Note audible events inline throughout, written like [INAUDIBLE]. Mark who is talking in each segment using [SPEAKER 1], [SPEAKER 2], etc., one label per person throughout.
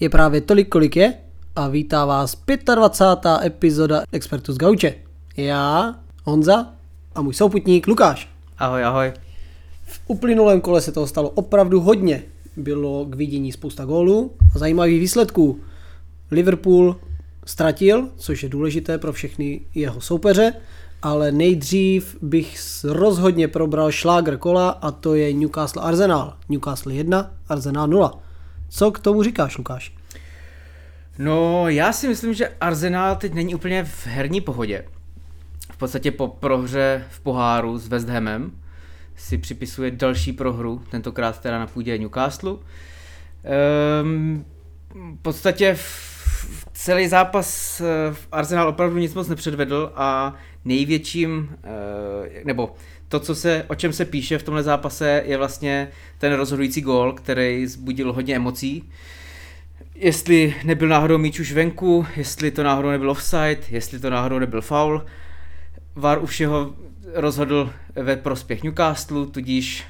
[SPEAKER 1] Je právě tolik, kolik je a vítá vás 25. epizoda Expertu z Gauče. Já, Honza a můj souputník Lukáš.
[SPEAKER 2] Ahoj, ahoj.
[SPEAKER 1] V uplynulém kole se toho stalo opravdu hodně. Bylo k vidění spousta gólů a zajímavých výsledků. Liverpool ztratil, což je důležité pro všechny jeho soupeře, ale nejdřív bych rozhodně probral šlágr kola a to je Newcastle Arsenal. Newcastle 1, Arsenal 0. Co k tomu říkáš, Lukáš?
[SPEAKER 2] No, já si myslím, že Arsenal teď není úplně v herní pohodě. V podstatě po prohře v poháru s West Hamem si připisuje další prohru, tentokrát teda na půdě Newcastle. Um, v podstatě v celý zápas eh, v Arsenal opravdu nic moc nepředvedl a největším, eh, nebo to, co se, o čem se píše v tomhle zápase, je vlastně ten rozhodující gól, který zbudil hodně emocí. Jestli nebyl náhodou míč už venku, jestli to náhodou nebyl offside, jestli to náhodou nebyl foul. VAR už jeho rozhodl ve prospěch Newcastle, tudíž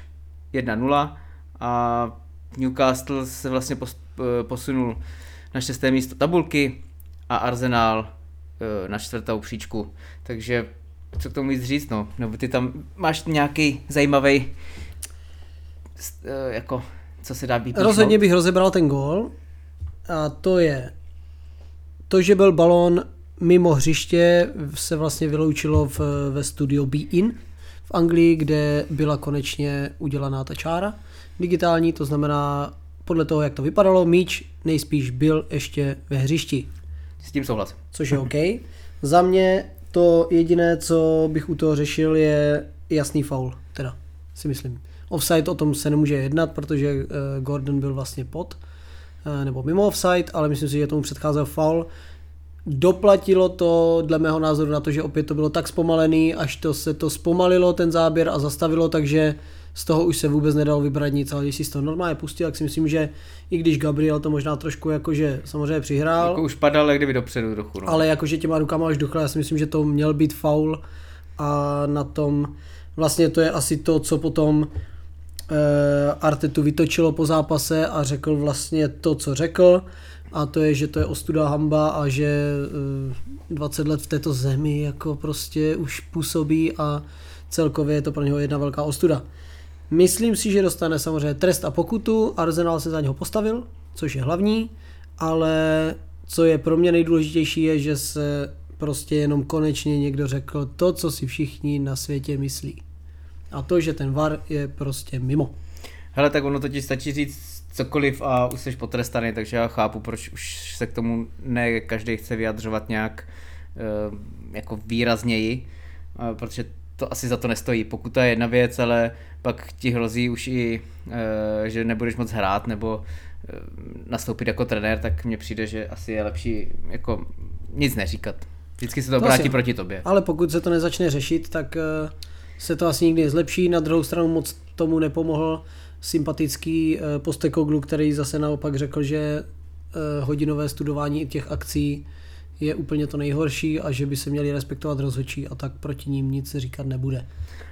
[SPEAKER 2] 1-0 a Newcastle se vlastně posunul na šesté místo tabulky a Arsenal eh, na čtvrtou příčku. Takže co k tomu víc říct, no? Nebo ty tam máš nějaký zajímavý eh, jako, co se dá vypíchnout?
[SPEAKER 1] Rozhodně bych rozebral ten gól a to je to, že byl balón mimo hřiště se vlastně vyloučilo v, ve studiu Be In v Anglii, kde byla konečně udělaná ta čára digitální, to znamená podle toho, jak to vypadalo, míč nejspíš byl ještě ve hřišti.
[SPEAKER 2] S tím souhlas.
[SPEAKER 1] Což je OK. Za mě to jediné, co bych u toho řešil, je jasný faul, teda si myslím. Offside o tom se nemůže jednat, protože uh, Gordon byl vlastně pod, uh, nebo mimo offside, ale myslím si, že tomu předcházel faul. Doplatilo to dle mého názoru na to, že opět to bylo tak zpomalený, až to se to zpomalilo ten záběr a zastavilo, takže z toho už se vůbec nedalo vybrat nic, ale když si to normálně pustil, tak si myslím, že i když Gabriel to možná trošku jakože samozřejmě přihrál.
[SPEAKER 2] Jako už padal, jak kdyby dopředu trochu. No.
[SPEAKER 1] Ale jakože těma rukama až dochle, já si myslím, že to měl být faul a na tom vlastně to je asi to, co potom uh, Artetu vytočilo po zápase a řekl vlastně to, co řekl a to je, že to je ostuda hamba a že uh, eh, 20 let v této zemi jako prostě už působí a celkově je to pro něho jedna velká ostuda. Myslím si, že dostane samozřejmě trest a pokutu, Arsenal se za něho postavil, což je hlavní, ale co je pro mě nejdůležitější je, že se prostě jenom konečně někdo řekl to, co si všichni na světě myslí. A to, že ten VAR je prostě mimo.
[SPEAKER 2] Hele, tak ono totiž stačí říct cokoliv a už jsi potrestaný, takže já chápu, proč už se k tomu ne každý chce vyjadřovat nějak uh, jako výrazněji, uh, protože to asi za to nestojí. Pokud to je jedna věc, ale pak ti hrozí už i, eh, že nebudeš moc hrát nebo eh, nastoupit jako trenér, tak mně přijde, že asi je lepší jako nic neříkat. Vždycky se to obrátí to proti tobě.
[SPEAKER 1] Ale pokud se to nezačne řešit, tak eh, se to asi nikdy nezlepší. Na druhou stranu moc tomu nepomohl sympatický postekoglu, který zase naopak řekl, že hodinové studování těch akcí je úplně to nejhorší a že by se měli respektovat rozhodčí a tak proti ním nic říkat nebude.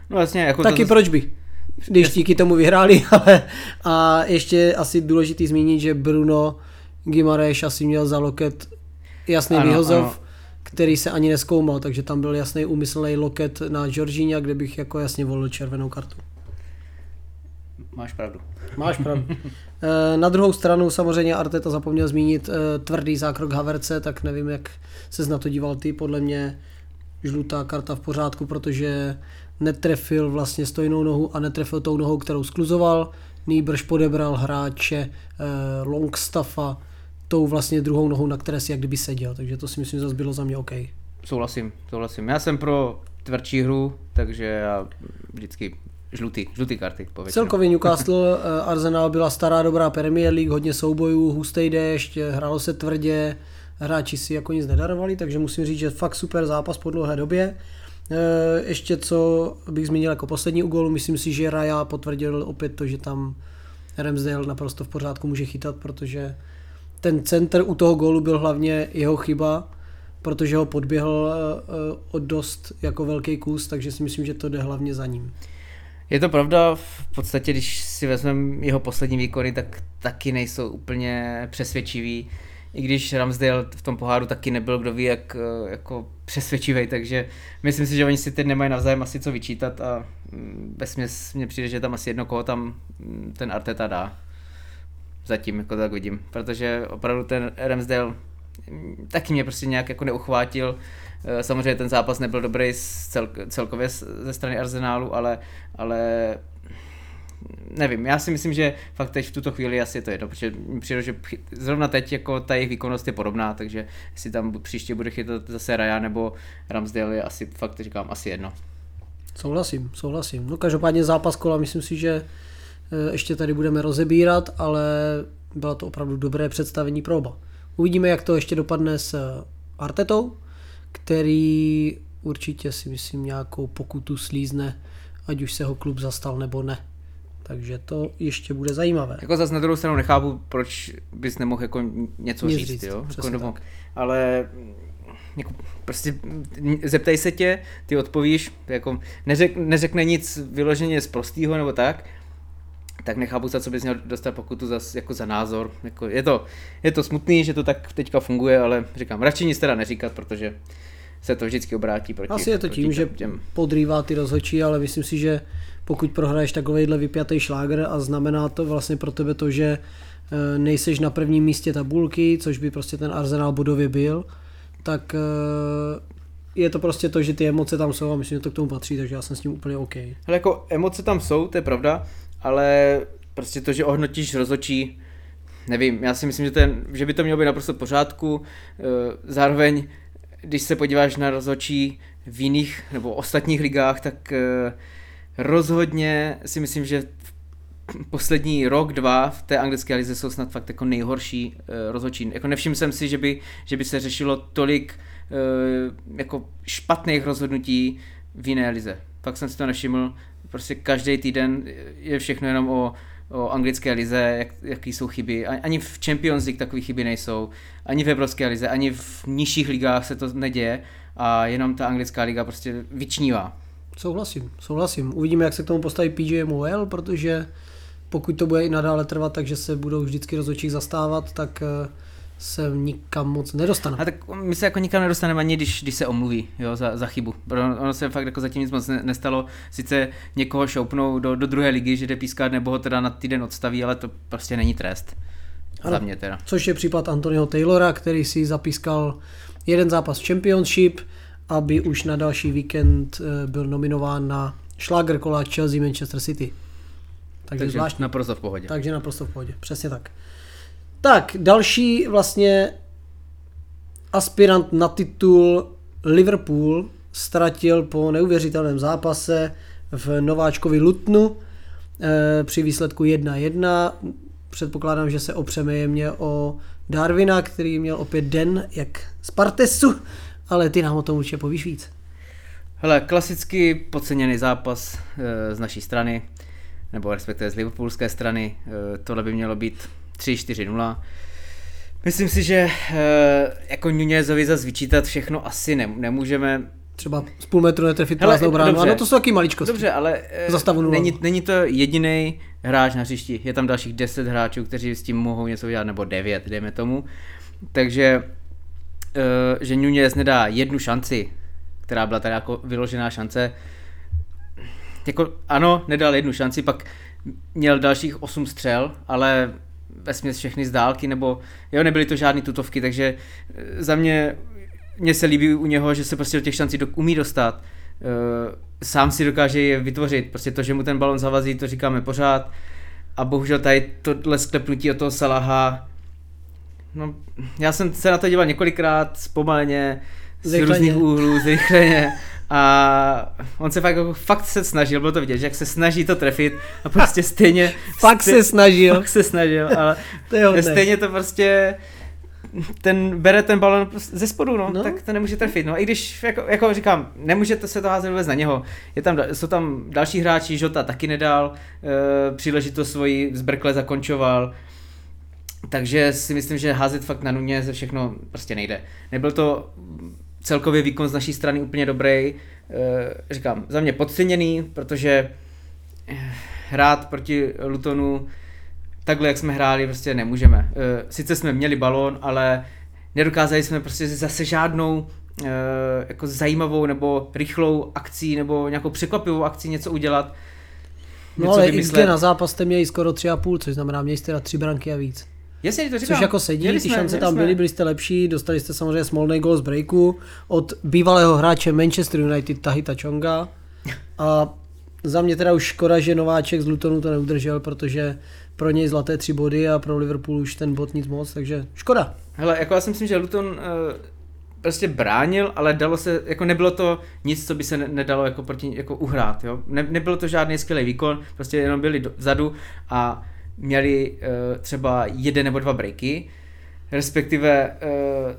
[SPEAKER 2] No jasně, jako
[SPEAKER 1] Taky
[SPEAKER 2] to...
[SPEAKER 1] proč by? Když díky tomu vyhráli, [LAUGHS] ale a ještě asi důležitý zmínit, že Bruno Gimareš asi měl za loket jasný ano, vyhozov, ano. který se ani neskoumal, takže tam byl jasný úmyslný loket na Georgina, kde bych jako jasně volil červenou kartu.
[SPEAKER 2] Máš pravdu.
[SPEAKER 1] Máš pravdu. [LAUGHS] Eh, na druhou stranu samozřejmě Arteta zapomněl zmínit eh, tvrdý zákrok Haverce, tak nevím, jak se na to díval ty. Podle mě žlutá karta v pořádku, protože netrefil vlastně stojnou nohu a netrefil tou nohou, kterou skluzoval. Nýbrž podebral hráče eh, Longstaffa tou vlastně druhou nohou, na které si jak kdyby seděl. Takže to si myslím zase bylo za mě OK.
[SPEAKER 2] Souhlasím, souhlasím. Já jsem pro tvrdší hru, takže já vždycky žlutý, žlutý karty.
[SPEAKER 1] Povětšinou. Celkově Newcastle eh, Arsenal byla stará dobrá Premier League, hodně soubojů, hustý déšť, hrálo se tvrdě, hráči si jako nic nedarovali, takže musím říct, že fakt super zápas po dlouhé době. Eh, ještě co bych zmínil jako poslední u gólu, myslím si, že Raja potvrdil opět to, že tam Ramsdale naprosto v pořádku může chytat, protože ten center u toho gólu byl hlavně jeho chyba, protože ho podběhl eh, o dost jako velký kus, takže si myslím, že to jde hlavně za ním.
[SPEAKER 2] Je to pravda, v podstatě, když si vezmeme jeho poslední výkony, tak taky nejsou úplně přesvědčivý. I když Ramsdale v tom poháru taky nebyl, kdo ví, jak eh, jako přesvědčivý, takže myslím si, že oni si teď nemají navzájem asi co vyčítat a mm, vesměs mně přijde, že tam asi jedno koho tam mm, ten Arteta dá. Zatím, jako tak vidím, protože opravdu ten Ramsdale mm, taky mě prostě nějak jako neuchvátil. Eh, samozřejmě ten zápas nebyl dobrý cel, celkově ze strany Arsenálu, ale, ale nevím, já si myslím, že fakt teď v tuto chvíli asi je to jedno, protože přijde, že zrovna teď jako ta jejich výkonnost je podobná, takže jestli tam příště bude chytat zase Raja nebo Ramsdale je asi fakt říkám asi jedno.
[SPEAKER 1] Souhlasím, souhlasím. No každopádně zápas kola, myslím si, že eh, ještě tady budeme rozebírat, ale bylo to opravdu dobré představení pro oba. Uvidíme, jak to ještě dopadne s Artetou, který určitě si myslím nějakou pokutu slízne, ať už se ho klub zastal nebo ne. Takže to ještě bude zajímavé.
[SPEAKER 2] Jako zase na druhou stranu nechápu, proč bys nemohl jako něco
[SPEAKER 1] Nic
[SPEAKER 2] říct,
[SPEAKER 1] říct,
[SPEAKER 2] jo? Jako, nebo, ale jako, prostě zeptej se tě, ty odpovíš, jako neřek, neřekne nic vyloženě z prostýho nebo tak, tak nechápu, za co bys měl dostat pokutu za, jako za názor. Jako je, to, je to smutný, že to tak teďka funguje, ale říkám, radši nic teda neříkat, protože se to vždycky obrátí proti
[SPEAKER 1] Asi je to tím, že
[SPEAKER 2] těm.
[SPEAKER 1] podrývá ty rozhodčí, ale myslím si, že pokud prohraješ takovýhle vypjatý šláger a znamená to vlastně pro tebe to, že eh, nejseš na prvním místě tabulky, což by prostě ten Arsenal bodově byl, tak eh, je to prostě to, že ty emoce tam jsou a myslím, že to k tomu patří, takže já jsem s tím úplně OK.
[SPEAKER 2] Ale jako emoce tam jsou, to je pravda, ale prostě to, že ohodnotíš rozhodčí, nevím, já si myslím, že, ten, že by to mělo být naprosto pořádku. Eh, Zároveň, když se podíváš na rozhodčí v jiných nebo ostatních ligách, tak rozhodně si myslím, že poslední rok, dva v té anglické lize jsou snad fakt jako nejhorší uh, rozhodčí. Jako nevšiml jsem si, že by, že by se řešilo tolik uh, jako špatných rozhodnutí v jiné lize. Fakt jsem si to nevšiml. Prostě každý týden je všechno jenom o, o anglické lize, jak, jaký jsou chyby. Ani v Champions League takové chyby nejsou, ani v Evropské lize, ani v nižších ligách se to neděje a jenom ta anglická liga prostě vyčnívá.
[SPEAKER 1] Souhlasím, souhlasím. Uvidíme, jak se k tomu postaví PGMOL, protože pokud to bude i nadále trvat, takže se budou vždycky rozhodčích zastávat, tak eh, se nikam moc nedostane.
[SPEAKER 2] A tak my se jako nikam nedostaneme ani když, když se omluví jo, za, za chybu. Ono se fakt jako zatím nic moc ne- nestalo. Sice někoho šoupnou do, do druhé ligy, že jde pískat nebo ho teda na týden odstaví, ale to prostě není trest.
[SPEAKER 1] Ano.
[SPEAKER 2] Za mě teda.
[SPEAKER 1] Což je případ Antonio Taylora, který si zapískal jeden zápas v Championship, aby už na další víkend eh, byl nominován na šláger kola Chelsea Manchester City. Takže,
[SPEAKER 2] Takže
[SPEAKER 1] zvláštní.
[SPEAKER 2] naprosto v pohodě.
[SPEAKER 1] Takže naprosto v pohodě, přesně tak. Tak, další vlastně aspirant na titul Liverpool ztratil po neuvěřitelném zápase v nováčkovi Lutnu eh, při výsledku 1-1. Předpokládám, že se opřeme jemně o Darwina, který měl opět den jak z Partesu, ale ty nám o tom určitě povíš víc.
[SPEAKER 2] Hele, klasicky podceněný zápas e, z naší strany, nebo respektive z liverpoolské strany. E, tohle by mělo být 3-4-0. Myslím si, že e, jako Nunezovi zase vyčítat všechno asi ne, nemůžeme.
[SPEAKER 1] Třeba z půl metru netrefit prázdnou bránu,
[SPEAKER 2] dobře.
[SPEAKER 1] ano, to jsou taky maličkosti.
[SPEAKER 2] Dobře, ale
[SPEAKER 1] Za stavu nula.
[SPEAKER 2] není, není to jediný hráč na hřišti. Je tam dalších 10 hráčů, kteří s tím mohou něco udělat, nebo 9, dejme tomu. Takže, že Nunez nedá jednu šanci, která byla tady jako vyložená šance, jako ano, nedal jednu šanci, pak měl dalších 8 střel, ale ve směs všechny z dálky, nebo jo, nebyly to žádné tutovky, takže eh, za mě, mně se líbí u něho, že se prostě do těch šancí do, umí dostat, Eh, sám si dokáže je vytvořit, prostě to, že mu ten balon zavazí, to říkáme pořád. A bohužel tady tohle sklepnutí od toho Salaha, no, já jsem se na to díval několikrát, zpomaleně, z
[SPEAKER 1] Zrychleně.
[SPEAKER 2] různých úhlů, zrychleně a on se fakt, jako- fakt se snažil, bylo to vidět, že jak se snaží to trefit a prostě stejně... [LAUGHS]
[SPEAKER 1] Fakt se snažil.
[SPEAKER 2] Fakt se snažil, ale [LAUGHS]
[SPEAKER 1] To je
[SPEAKER 2] stejně to prostě ten bere ten balon prostě ze spodu, no,
[SPEAKER 1] No.
[SPEAKER 2] tak to nemůže trefit. No, i když, jako, jako říkám, nemůžete se to házet vůbec na něho. Je tam, jsou tam další hráči, Žota taky nedal, e, příležitost svoji z Berkle zakončoval, takže si myslím, že házet fakt na Nuně ze všechno prostě nejde. Nebyl to celkově výkon z naší strany úplně dobrý, e, říkám, za mě podceněný, protože hrát proti Lutonu takhle, jak jsme hráli, prostě nemůžeme. Eh, sice jsme měli balón, ale nedokázali jsme prostě zase žádnou eh, jako zajímavou nebo rychlou akcí nebo nějakou překvapivou akcí něco udělat.
[SPEAKER 1] No ale XG na zápas jste měli skoro 3,5, což znamená, měli jste na tři branky a víc.
[SPEAKER 2] Jasně, to říkám.
[SPEAKER 1] Což jako sedí, měli ty šance jsme, tam byly, byli jste lepší, dostali jste samozřejmě smolný gol z breaku od bývalého hráče Manchester United Tahita Chonga a za mě teda už škoda, že nováček z Lutonu to neudržel, protože pro něj zlaté tři body a pro Liverpool už ten bod nic moc, takže škoda.
[SPEAKER 2] Hele, jako já si myslím, že Luton uh, prostě bránil, ale dalo se, jako nebylo to nic, co by se nedalo jako proti, jako uhrát, jo. Ne, nebylo to žádný skvělý výkon, prostě jenom byli vzadu a měli uh, třeba jeden nebo dva breaky, respektive uh,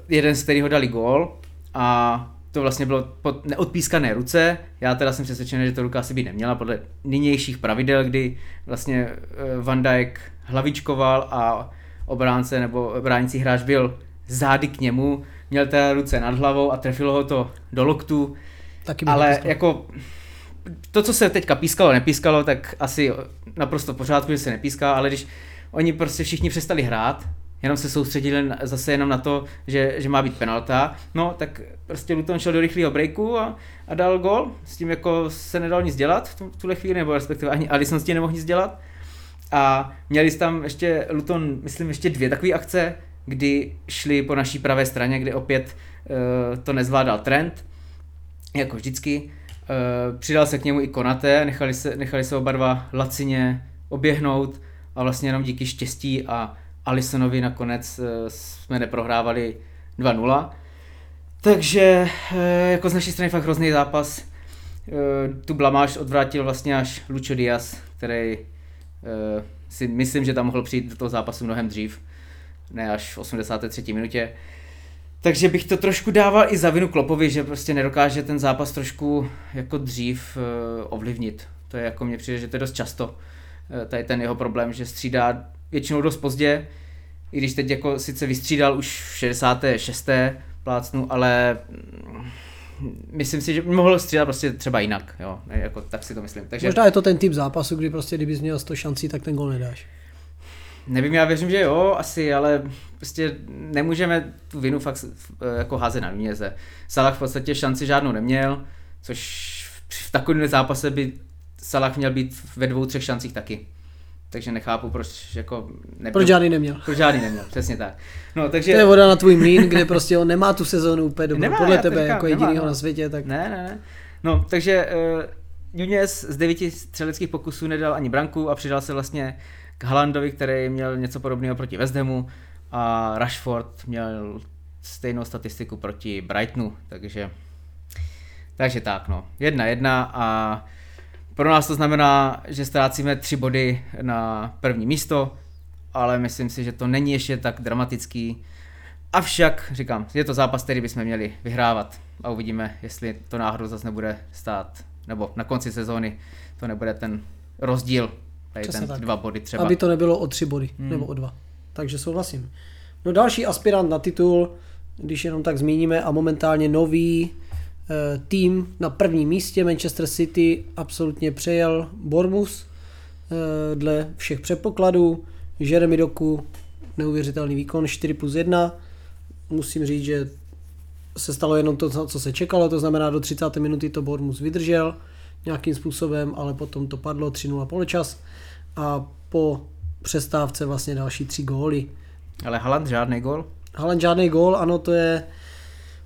[SPEAKER 2] jeden z kterého dali gól a to vlastně bylo pod neodpískané ruce. Já teda jsem přesvědčený, že to ruka asi by neměla podle nynějších pravidel, kdy vlastně uh, Van Dijk hlavičkoval a obránce nebo bránící hráč byl zády k němu, měl té ruce nad hlavou a trefilo ho to do loktu. Taky ale jako to, co se teďka pískalo, nepískalo, tak asi naprosto v pořádku, že se nepíská, ale když oni prostě všichni přestali hrát, jenom se soustředili zase jenom na to, že, že má být penalta, no tak prostě Luton šel do rychlého breaku a, a dal gol, s tím jako se nedal nic dělat v, tuhle chvíli, nebo respektive ani Alisson s tím nemohl nic dělat. A měli tam ještě Luton, myslím, ještě dvě takové akce, kdy šli po naší pravé straně, kde opět uh, to nezvládal Trent, jako vždycky. Uh, přidal se k němu i Konate, nechali se, nechali se oba dva lacině oběhnout a vlastně jenom díky štěstí a Alisonovi nakonec uh, jsme neprohrávali 2-0. Takže uh, jako z naší strany fakt hrozný zápas. Tu blamáž odvrátil vlastně až Lucho Diaz, který si myslím, že tam mohl přijít do toho zápasu mnohem dřív, ne až v 83. minutě. Takže bych to trošku dával i za vinu Klopovi, že prostě nedokáže ten zápas trošku jako dřív uh, ovlivnit. To je jako mně přijde, že to je dost často. Uh, tady ten jeho problém, že střídá většinou dost pozdě, i když teď jako sice vystřídal už v 66. plácnu, ale myslím si, že mohl střídat prostě třeba jinak, jo, jako, tak si to myslím.
[SPEAKER 1] Takže... Možná je to ten typ zápasu, kdy prostě kdybys měl 100 šancí, tak ten gol nedáš.
[SPEAKER 2] Nevím, já věřím, že jo, asi, ale prostě nemůžeme tu vinu fakt eh, jako házet na Nuněze. Salah v podstatě šanci žádnou neměl, což v takovém zápase by Salah měl být ve dvou, třech šancích taky. Takže nechápu, proč jako...
[SPEAKER 1] Nebyl, proč žádný neměl.
[SPEAKER 2] Proč žádný neměl, přesně tak. No, takže...
[SPEAKER 1] To je voda na tvůj mlín, kde prostě on nemá tu sezónu úplně dobrou. Nemá, Podle tebe, říkám, jako jedinýho no. na světě, tak...
[SPEAKER 2] Ne, ne, ne. No, takže uh, Nunez z devíti střeleckých pokusů nedal ani branku a přidal se vlastně k Halandovi, který měl něco podobného proti Hamu a Rashford měl stejnou statistiku proti Brightonu, takže takže tak no, jedna jedna a pro nás to znamená, že ztrácíme tři body na první místo, ale myslím si, že to není ještě tak dramatický. Avšak, říkám, je to zápas, který bychom měli vyhrávat a uvidíme, jestli to náhodou zase nebude stát, nebo na konci sezóny to nebude ten rozdíl, tady Přesně ten tak. dva body třeba.
[SPEAKER 1] Aby to nebylo o tři body, hmm. nebo o dva. Takže souhlasím. No další aspirant na titul, když jenom tak zmíníme, a momentálně nový Eh, tým na prvním místě Manchester City absolutně přejel Bournemouth eh, dle všech předpokladů. Jeremy Doku neuvěřitelný výkon 4 plus 1. Musím říct, že se stalo jenom to, co se čekalo, to znamená do 30. minuty to Bournemouth vydržel nějakým způsobem, ale potom to padlo 3-0 poločas a po přestávce vlastně další tři góly.
[SPEAKER 2] Ale Haaland žádný gól?
[SPEAKER 1] Haaland žádný gól, ano, to je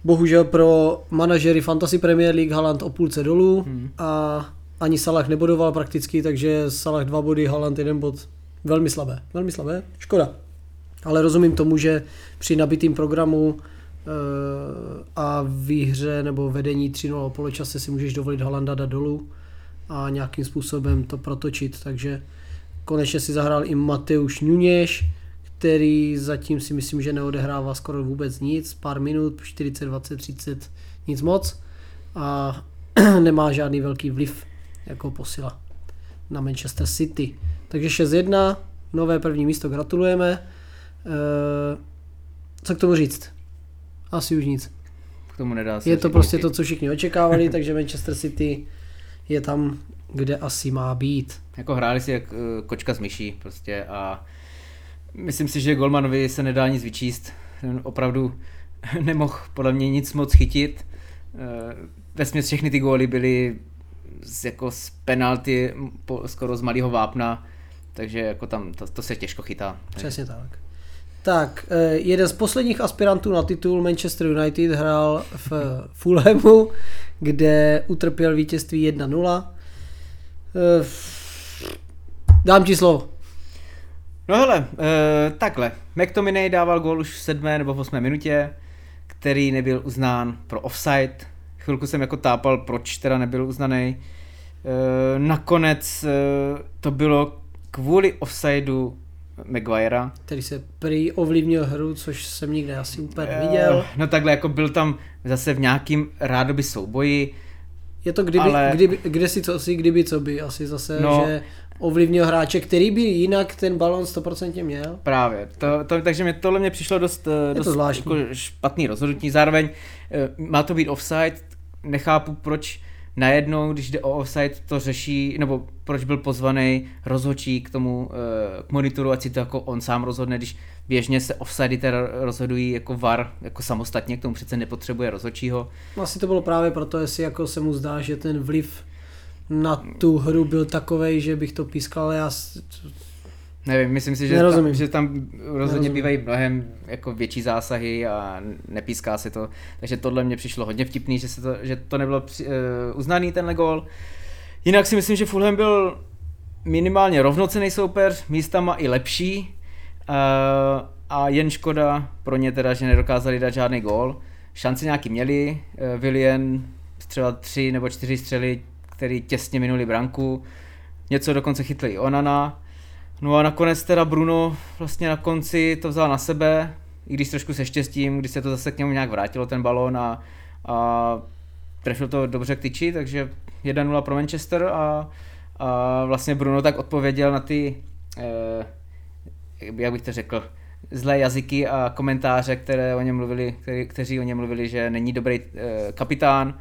[SPEAKER 1] Bohužel pro manažery Fantasy Premier League Haaland o půlce dolů hmm. a ani Salah nebodoval prakticky, takže Salah dva body, Haaland jeden bod. Velmi slabé, velmi slabé, škoda. Ale rozumím tomu, že při nabitým programu e, a výhře nebo vedení 3-0 o poločase si můžeš dovolit Halanda dát dolů a nějakým způsobem to protočit, takže konečně si zahrál i Mateusz Nuněš, který zatím si myslím, že neodehrává skoro vůbec nic, pár minut, 40, 20, 30, nic moc a [CLEARS THROAT] nemá žádný velký vliv jako posila na Manchester City. Takže 6-1, nové první místo, gratulujeme. E, co k tomu říct? Asi už nic.
[SPEAKER 2] K tomu nedá se
[SPEAKER 1] Je to prostě to, co všichni očekávali, [LAUGHS] takže Manchester City je tam, kde asi má být.
[SPEAKER 2] Jako hráli si jak uh, kočka s myší prostě a myslím si, že Golmanovi se nedá nic vyčíst. Ten opravdu [LAUGHS] nemohl podle mě nic moc chytit. Uh, Vesměs všechny ty góly byly z, jako z penalty po, skoro z malého vápna, takže jako tam to, to se těžko chytá.
[SPEAKER 1] Přesně tak. Tak, eh, jeden z posledních aspirantů na titul Manchester United hrál v [LAUGHS] Fulhamu, kde utrpěl vítězství 1-0. Eh, dám ti slovo.
[SPEAKER 2] No hele, e, takhle. McTominay dával gól už v sedmé nebo v osmé minutě, který nebyl uznán pro offside. Chvilku jsem jako tápal, proč teda nebyl uznaný. E, nakonec e, to bylo kvůli offsideu Maguirea.
[SPEAKER 1] Který se prý ovlivnil hru, což jsem nikde asi úplně neviděl. Uh,
[SPEAKER 2] no takhle, jako byl tam zase v nějakým rádoby souboji.
[SPEAKER 1] Je to kdyby, ale... kdyby, kde si co si, kdyby co by, asi zase, no, že ovlivnil hráče, který by jinak ten balon 100% měl.
[SPEAKER 2] Právě, to, to, takže mě tohle mě přišlo dost, eh, dost jako špatný rozhodnutí. Zároveň eh, má to být offside, nechápu proč najednou, když jde o offside, to řeší, nebo proč byl pozvaný rozhodčí k tomu, eh, k monitoru, ať si to jako on sám rozhodne, když běžně se offside teda rozhodují jako VAR, jako samostatně, k tomu přece nepotřebuje rozhodčího.
[SPEAKER 1] Asi to bylo právě proto, jestli jako se mu zdá, že ten vliv na tu hru byl takový, že bych to pískal, já
[SPEAKER 2] Nevím, myslím si, že tam, že tam rozhodně Nerozumím. bývají mnohem jako větší zásahy a nepíská se to. Takže tohle mě přišlo hodně vtipný, že, se to, že to nebylo při, uh, uznaný tenhle gol. Jinak si myslím, že Fulham byl minimálně rovnocený soupeř, místama i lepší. Uh, a jen škoda pro ně teda, že nedokázali dát žádný gól. Šanci nějaký měli, uh, Willian třeba tři nebo čtyři střely, který těsně minuli branku. Něco dokonce chytli i Onana. No a nakonec teda Bruno vlastně na konci to vzal na sebe, i když trošku se štěstím, když se to zase k němu nějak vrátilo ten balón a, a trefil to dobře k tyči, takže 1-0 pro Manchester a, a vlastně Bruno tak odpověděl na ty, eh, jak bych to řekl, zlé jazyky a komentáře, které o něm mluvili, který, kteří o něm mluvili, že není dobrý eh, kapitán.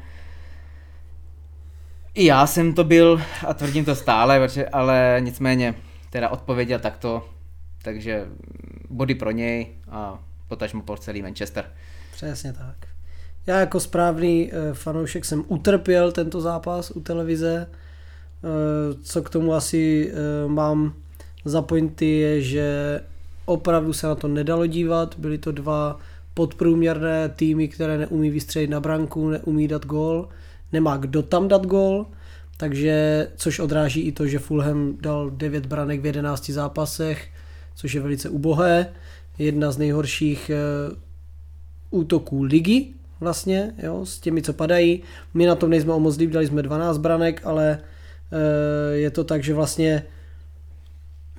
[SPEAKER 2] I já jsem to byl a tvrdím to stále, ale nicméně teda odpověděl takto, takže body pro něj a potažmo po celý Manchester.
[SPEAKER 1] Přesně tak. Já jako správný eh, fanoušek jsem utrpěl tento zápas u televize. Eh, co k tomu asi mám za pointy je, že opravdu se na to nedalo dívat. Byly to dva podprůměrné týmy, které neumí vystřelit na branku, neumí dát gól. Nemá kdo tam dát gól takže což odráží i to, že Fulham dal 9 branek v 11 zápasech, což je velice ubohé. Jedna z nejhorších e, útoků ligy vlastně, jo, s těmi, co padají. My na tom nejsme o moc líp, dali jsme 12 branek, ale e, je to tak, že vlastně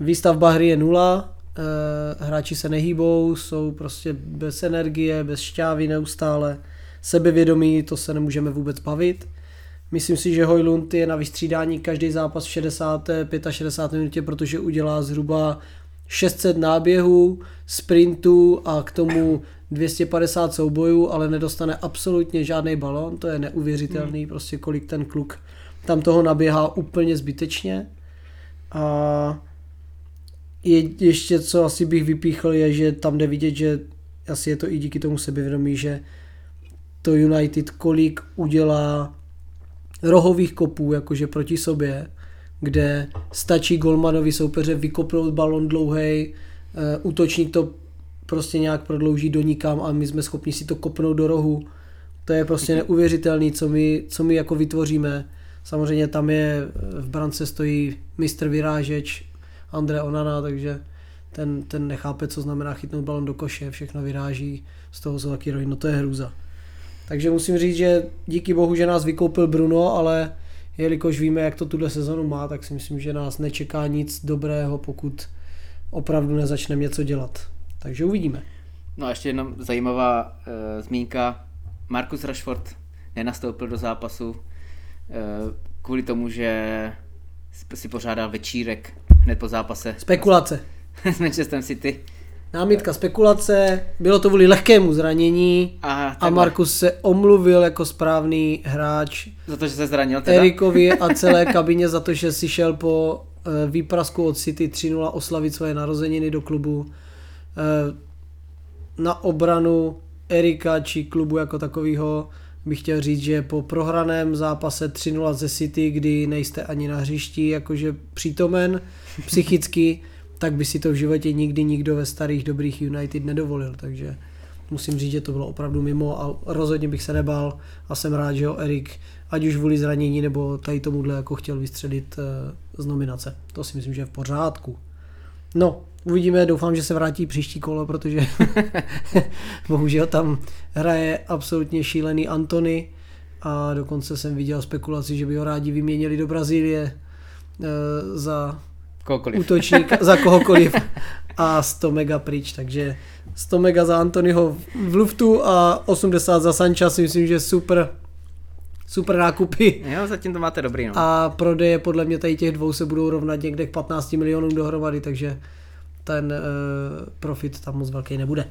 [SPEAKER 1] výstavba hry je nula, e, hráči se nehýbou, jsou prostě bez energie, bez šťávy neustále, sebevědomí, to se nemůžeme vůbec bavit. Myslím si, že Hojlund je na vystřídání každý zápas v 65 a 60 minutě, protože udělá zhruba 600 náběhů, sprintů a k tomu 250 soubojů, ale nedostane absolutně žádný balon, to je neuvěřitelný, hmm. prostě kolik ten kluk tam toho naběhá úplně zbytečně. A je, ještě co asi bych vypíchl je, že tam jde vidět, že asi je to i díky tomu sebevědomí, že to United kolik udělá rohových kopů, jakože proti sobě, kde stačí golmanovi soupeře vykopnout balon dlouhý, uh, útočník to prostě nějak prodlouží do nikam a my jsme schopni si to kopnout do rohu. To je prostě neuvěřitelný, co my, co my jako vytvoříme. Samozřejmě tam je, v brance stojí mistr vyrážeč Andre Onana, takže ten, ten nechápe, co znamená chytnout balon do koše, všechno vyráží, z toho jsou taky rohy, no to je hruza. Takže musím říct, že díky bohu, že nás vykoupil Bruno, ale jelikož víme, jak to tuhle sezonu má, tak si myslím, že nás nečeká nic dobrého, pokud opravdu nezačneme něco dělat. Takže uvidíme.
[SPEAKER 2] No a ještě jedna zajímavá uh, zmínka. Markus Rashford nenastoupil do zápasu uh, kvůli tomu, že si pořádal večírek hned po zápase.
[SPEAKER 1] Spekulace.
[SPEAKER 2] S Manchesterem City.
[SPEAKER 1] námitka spekulace, bylo to kvůli lehkému zranění
[SPEAKER 2] A,
[SPEAKER 1] a Markus se omluvil jako správný hráč
[SPEAKER 2] Za to, že se zranil teda?
[SPEAKER 1] Erikovi a [LAUGHS] celé kabině za to, že si šel po eh, výprasku od City 3-0 oslavit svoje narozeniny do klubu. Eh, Na obranu Erika či klubu jako takového bych chtěl říct, že po prohraném zápase 3-0 ze City, kdy nejste ani na hřišti jakože přítomen [LAUGHS] psychicky, tak by si to v životě nikdy nikdo ve starých dobrých United nedovolil, takže musím říct, že to bylo opravdu mimo a rozhodně bych se nebál a jsem rád, že ho Erik, ať už kvůli zranění nebo tady tomuhle jako chtěl vystředit eh, z nominace. To si myslím, že je v pořádku. No, uvidíme, doufám, že se vrátí příští kolo, protože [LAUGHS] bohužel tam hraje absolutně šílený Antony a dokonce jsem viděl spekulaci, že by ho rádi vyměnili do Brazílie eh, za
[SPEAKER 2] Kohokoliv.
[SPEAKER 1] útočník, [LAUGHS] za kohokoliv a 100 mega pryč, takže 100 mega za Antonyho v luftu a 80 za Sancha si myslím, že super super nákupy
[SPEAKER 2] Jo, zatím to máte dobrý, no.
[SPEAKER 1] a prodeje podle mě tady těch dvou se budou rovnat někde k 15 milionům dohromady, takže ten uh, profit tam moc velký nebude.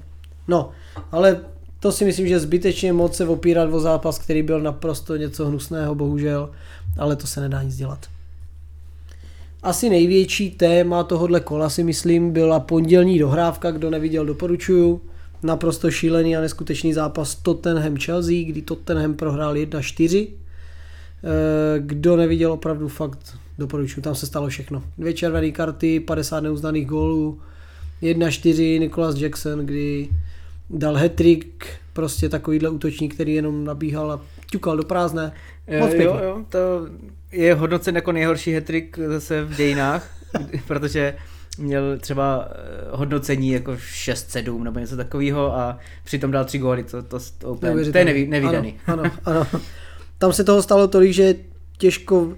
[SPEAKER 1] No, ale to si myslím, že zbytečně moc se opírat o zápas, který byl naprosto něco hnusného, bohužel, ale to se nedá nic dělat. Asi největší téma tohohle kola si myslím byla pondělní dohrávka, kdo neviděl doporučuju. Naprosto šílený a neskutečný zápas Tottenham Chelsea, kdy Tottenham prohrál 1-4. Eh, Kdo neviděl opravdu fakt doporučuju, tam se stalo všechno. Dvě červené karty, 50 neuznaných gólů, 1-4 Nicholas Jackson, kdy dal hat-trick, prostě takovýhle útočník, který jenom nabíhal a ťukal do prázdné. Moc
[SPEAKER 2] Eh,
[SPEAKER 1] pěkný.
[SPEAKER 2] jo, jo, to je hodnocen jako nejhorší hetrik zase v dějinách, [LAUGHS] protože měl třeba eh, hodnocení jako 6-7 nebo něco takového a přitom dal tři góly, to, to, to, úplně, to je nevý, nevýdaný.
[SPEAKER 1] Ano, ano, ano. Tam se toho stalo tolik, že je těžko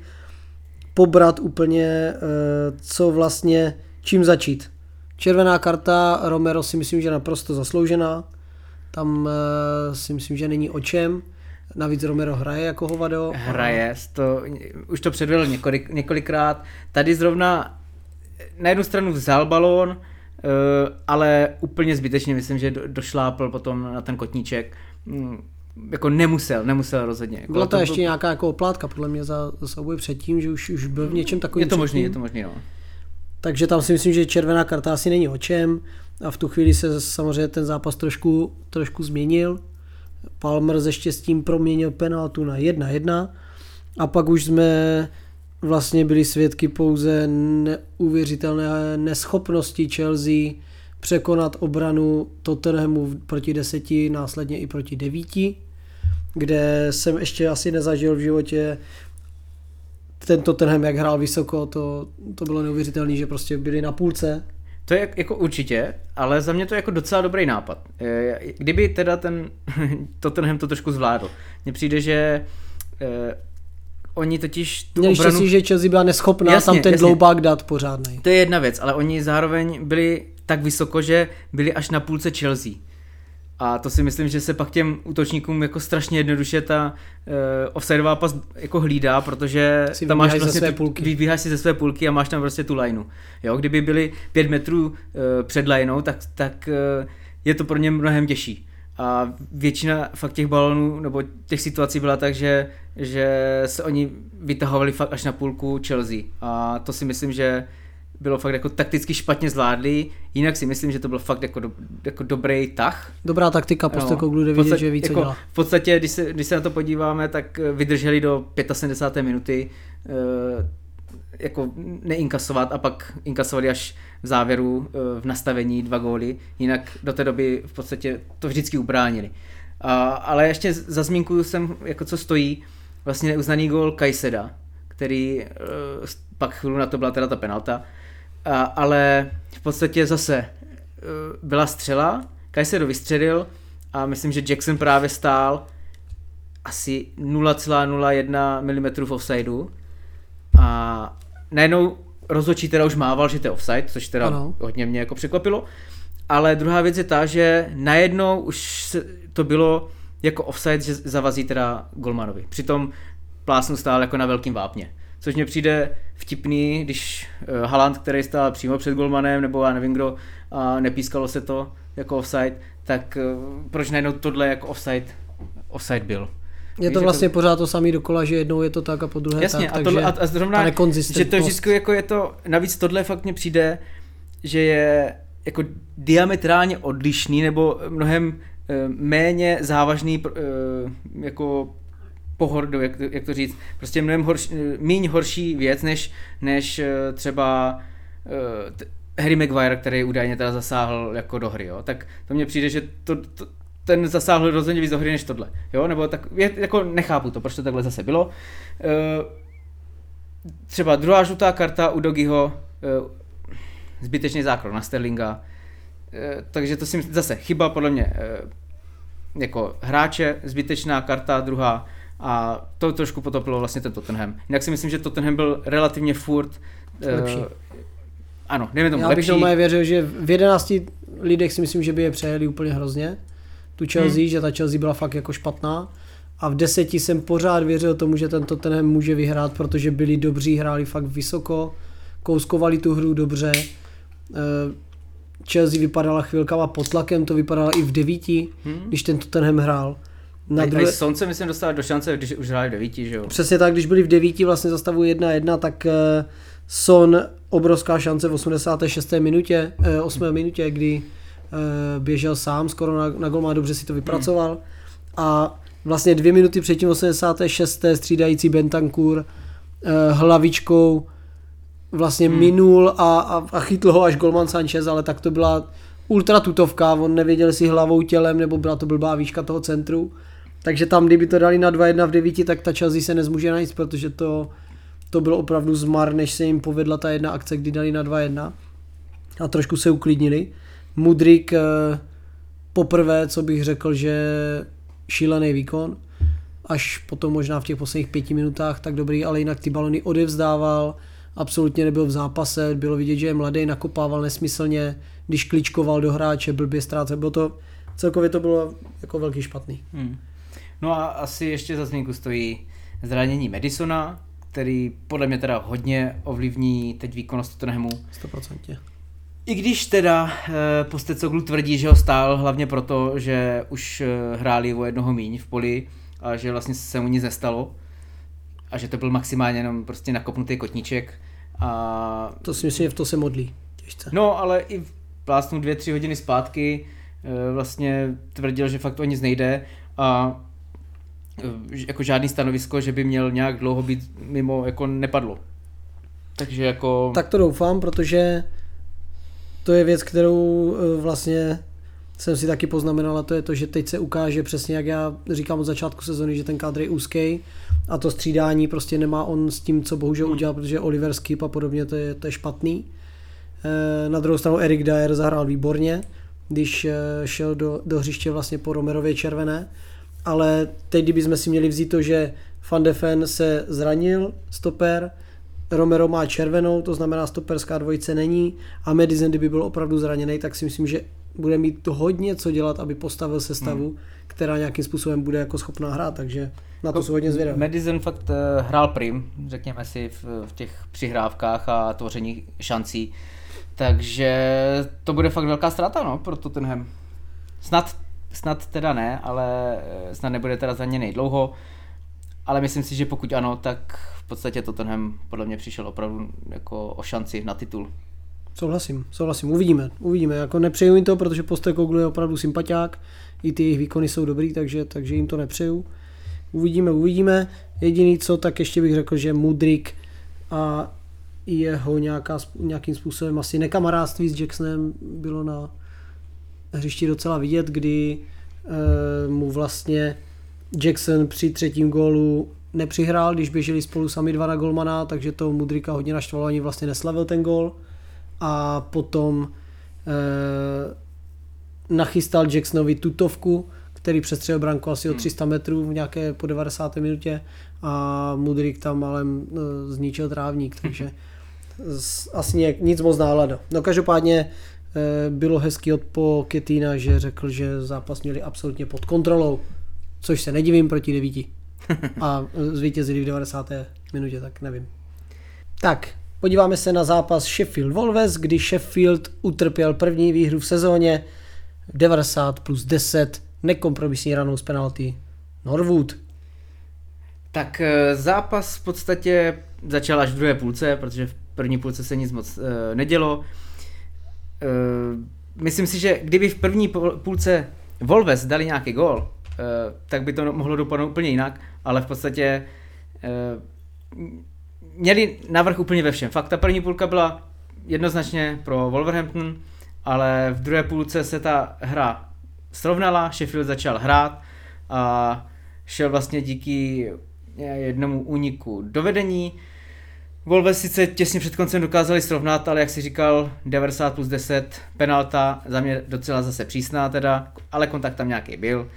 [SPEAKER 1] pobrat úplně, eh, co vlastně, čím začít. Červená karta, Romero si myslím, že je naprosto zasloužená. Tam eh, si myslím, že není o čem. Navíc Romero hraje jako hovado.
[SPEAKER 2] Hraje, to, už to předvedl několik, několikrát. Tady zrovna na jednu stranu vzal balón, eh, ale úplně zbytečně myslím, že do- došlápl potom na ten kotníček. Mm, Jako nemusel, nemusel rozhodně. Jako
[SPEAKER 1] Byla to ještě nějaká jako oplátka podle mě za, za souboj předtím, že už, už byl v něčem takovým
[SPEAKER 2] Je to možný,
[SPEAKER 1] předtím.
[SPEAKER 2] je to možný, no.
[SPEAKER 1] Takže tam si myslím, že červená karta asi není o čem a v tu chvíli se samozřejmě ten zápas trošku, trošku změnil. Palmer se štěstím proměnil penaltu na 1-1 a pak už jsme vlastně byli svědky pouze neuvěřitelné neschopnosti Chelsea překonat obranu Tottenhamu proti deseti, následně i proti devíti, kde jsem ještě asi nezažil v životě ten Tottenham, jak hrál vysoko, to, to bylo neuvěřitelné, že prostě byli na půlce.
[SPEAKER 2] To je jako určitě, ale za mě to je jako docela dobrý nápad. Eh, Kdyby teda ten [LAUGHS] Tottenham to trošku zvládl. Mně přijde, že eh, oni totiž tu
[SPEAKER 1] Měli
[SPEAKER 2] obranu...
[SPEAKER 1] štěstí, že Chelsea byla neschopná
[SPEAKER 2] Jasně,
[SPEAKER 1] tam ten
[SPEAKER 2] jasně.
[SPEAKER 1] dloubák dát pořádnej.
[SPEAKER 2] To je jedna věc, ale oni zároveň byli tak vysoko, že byli až na půlce Chelsea. A to si myslím, že se pak těm útočníkům jako strašně jednoduše ta uh, offsideová pas jako hlídá, protože
[SPEAKER 1] Si
[SPEAKER 2] tam máš vlastně
[SPEAKER 1] své
[SPEAKER 2] tu,
[SPEAKER 1] půlky.
[SPEAKER 2] vybíháš si ze své půlky a máš tam prostě tu lineu. Jo, kdyby byli pět metrů uh, před lineou, tak, tak uh, je to pro ně mnohem těžší. A většina fakt těch balonů nebo těch situací byla tak, že, že se oni vytahovali fakt až na půlku Chelsea. A to si myslím, že bylo fakt jako takticky špatně zvládli, jinak si myslím, že to byl fakt jako, do, jako dobrý tah.
[SPEAKER 1] Dobrá taktika, prostě Koglu jde vidět,
[SPEAKER 2] podstatě-
[SPEAKER 1] že ví, co
[SPEAKER 2] jako,
[SPEAKER 1] dělá.
[SPEAKER 2] V podstatě, když se, když se na to podíváme, tak vydrželi do 75. minuty eh, jako neinkasovat a pak inkasovali až v závěru eh, v nastavení dva góly, jinak do té doby v podstatě to vždycky ubránili. A, ale ještě za zmínku jsem, jako co stojí, vlastně neuznaný gól Kajseda, který eh, pak chvíli na to byla teda ta penalta, a, ale v podstatě zase eh, byla střela, Kajsedo vystřelil a myslím, že Jackson právě stál asi 0,01 mm v offsideu. A najednou rozhodčí teda už mával, že to je offside, což teda
[SPEAKER 1] Ano.
[SPEAKER 2] hodně mě jako překvapilo. Ale druhá věc je ta, že najednou už se to bylo jako offside, že zavazí teda Golmanovi. Přitom plásnu stál jako na velkým vápně. což mě přijde vtipný, když uh, Haaland, který stál přímo před golmanem, nebo já nevím kdo, a nepískalo se to jako offside, tak uh, proč najednou tohle jako offside, offside byl.
[SPEAKER 1] Je to vlastně to... pořád to samý dokola, že jednou je to tak a po druhé
[SPEAKER 2] Jasně,
[SPEAKER 1] tak,
[SPEAKER 2] a, tohle, a, a zrovna, že to vždycky jako je to, navíc tohle fakt mně přijde, že je jako diametrálně odlišný nebo mnohem uh, méně závažný uh, jako pohordu, jak, to, jak to říct, prostě mnohem horší, míň horší věc, než, než třeba uh, Harry Maguire, který údajně teda zasáhl jako do hry, jo? tak to mně přijde, že to, to, ten zasáhl rozhodně víc do hry než tohle, jo, nebo tak, je, jako nechápu to, proč to takhle zase bylo. Uh, třeba druhá žlutá karta u Dogiho, uh, zbytečný zákrok na Sterlinga, uh, takže to si myslím, zase chyba podle mě uh, jako hráče, zbytečná karta druhá a to trošku potopilo vlastně ten Tottenham. Jinak si myslím, že Tottenham byl relativně furt
[SPEAKER 1] lepší.
[SPEAKER 2] Ano, nevím tomu
[SPEAKER 1] Já
[SPEAKER 2] lepší.
[SPEAKER 1] bych tomu věřil, že v 11 lidech si myslím, že by je přejeli úplně hrozně. Tu Chelsea, hmm. že ta Chelsea byla fakt jako špatná. A v deseti jsem pořád věřil tomu, že ten Tottenham může vyhrát, protože byli dobří, hráli fakt vysoko, kouskovali tu hru dobře. Eh, Chelsea vypadala chvilkama pod tlakem, to vypadalo i v devíti, hmm. když ten Tottenham hrál.
[SPEAKER 2] Na druhé... Son se myslím dostal do šance, když už hráli v devíti, že jo?
[SPEAKER 1] Přesně tak, když byli v devíti vlastně za stavu 1-1, tak eh, Son obrovská šance v 86. minutě, 8. Eh, minutě, kdy běžel sám skoro na, na golma, dobře si to vypracoval. Hmm. A vlastně dvě minuty předtím 86. střídající Bentancur hlavičkou vlastně hmm. minul a, a, a chytl ho až Golman Sanchez, ale tak to byla ultra tutovka, on nevěděl si hlavou tělem, nebo byla to blbá výška toho centru. Takže tam, kdyby to dali na 2-1 v 9, tak ta Chelsea se nezmůže na nic, protože to, to bylo opravdu zmar, než se jim povedla ta jedna akce, kdy dali na 2-1. A trošku se uklidnili. Mudrik eh, poprvé, co bych řekl, že šílený výkon, až potom možná v těch posledních pěti minutách tak dobrý, ale jinak ty balony odevzdával, absolutně nebyl v zápase, bylo vidět, že je mladý, nakopával nesmyslně, když kličkoval do hráče, blbě ztrácel, bylo to, celkově to bylo jako velký špatný. Hmm.
[SPEAKER 2] No a asi ještě za zmínku stojí zranění Madisona, který podle mě teda hodně ovlivní teď výkonnost Tottenhamu.
[SPEAKER 1] 100%.
[SPEAKER 2] I když teda e, Postecoglu tvrdí, že ho stál hlavně proto, že už e, hráli o jednoho míň v poli a že vlastně se mu nic nestalo a že to byl maximálně jenom prostě nakopnutý kotníček. A...
[SPEAKER 1] To si myslím, že v to se modlí těžce.
[SPEAKER 2] No, ale i v plásnu dvě, tři hodiny zpátky e, vlastně tvrdil, že fakt o nic nejde a jako žádný stanovisko, že by měl nějak dlouho být mimo, jako nepadlo. Takže jako...
[SPEAKER 1] Tak to doufám, protože to je věc, kterou e, vlastně jsem si taky poznamenal a to je to, že teď se ukáže přesně, jak já říkám od začátku sezony, že ten kádr je úzký a to střídání prostě nemá on s tím, co bohužel hmm. udělal, protože Oliver Skip a podobně to je, to je špatný. E, na druhou stranu Erik Dyer zahrál výborně, když e, šel do, do hřiště vlastně po Romerově červené, ale teď, kdybychom si měli vzít to, že Van de Ven se zranil, stoper, Romero má červenou, to znamená stoperská dvojice není a Madison, kdyby byl opravdu zraněný, tak si myslím, že bude mít to hodně co dělat, aby postavil sestavu, hmm. která nějakým způsobem bude jako schopná hrát, takže na to jako jsou hodně zvědavý.
[SPEAKER 2] Madison fakt uh, hrál prim, řekněme si, v, v těch přihrávkách a tvoření šancí, takže to bude fakt velká ztráta no, pro Tottenham. Snad, snad teda ne, ale eh, snad nebude teda za ně nejdlouho, ale myslím si, že pokud ano, tak v podstatě Tottenham podle mě přišel opravdu jako o šanci na titul.
[SPEAKER 1] Souhlasím, souhlasím, uvidíme, uvidíme, jako nepřeju jim to, protože Postecoglou je opravdu sympatiák, i ty jejich výkony jsou dobrý, takže, takže jim to nepřeju. Uvidíme, uvidíme. Jediný co, tak ještě bych řekl, že Mudrik a jeho nějaká, nějakým způsobem asi nekamarádství s Jacksonem bylo na hřišti docela vidět, kdy e, mu vlastně Jackson při třetím gólu nepřihrál, když běželi spolu sami dva na golmana, takže to Mudrika hodně naštvalo, ani vlastně neslavil ten gól a potom e, nachystal Jacksonovi tutovku, který přestřelil branku asi o 300 hmm. metrů v nějaké po 90. minutě a Mudrik tam ale e, zničil trávník, [LAUGHS] takže asi nějak, nic moc nálada. No každopádně e, bylo hezký od po Ketina, že řekl, že zápas měli absolutně pod kontrolou, což se nedivím proti devíti. A zvítězili v 90. minutě, tak nevím. Tak, podíváme se na zápas Sheffield Wolves, kdy Sheffield utrpěl první výhru v sezóně 90 plus 10 nekompromisní ranou z penalty Norwood.
[SPEAKER 2] Tak eh, zápas v podstatě začal až v druhé půlce, protože v první půlce se nic moc uh, nedělo. Uh, myslím si, že kdyby v první půlce Wolves dali nějaký uh, tak by to mohlo dopadnout úplně jinak, ale v podstatě uh, měli navrh úplně ve všem. Fakt ta první půlka byla jednoznačně pro Wolverhampton, ale v druhé půlce se ta hra srovnala, Sheffield začal hrát a šel vlastně díky jednomu úniku do vedení. Wolves sice těsně před koncem dokázali srovnat, ale jak si říkal, 90 plus 10, penalta, za mě docela zase přísná teda, ale kontakt tam nějaký byl.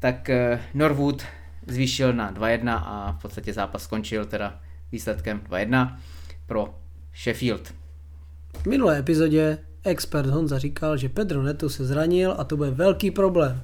[SPEAKER 2] Tak eh, Norwood zvýšil na 2-1 a v podstatě zápas skončil teda výsledkem 2-1 pro Sheffield.
[SPEAKER 1] V minulé epizodě expert Honza říkal, že Pedro Neto se zranil a to bude velký problém.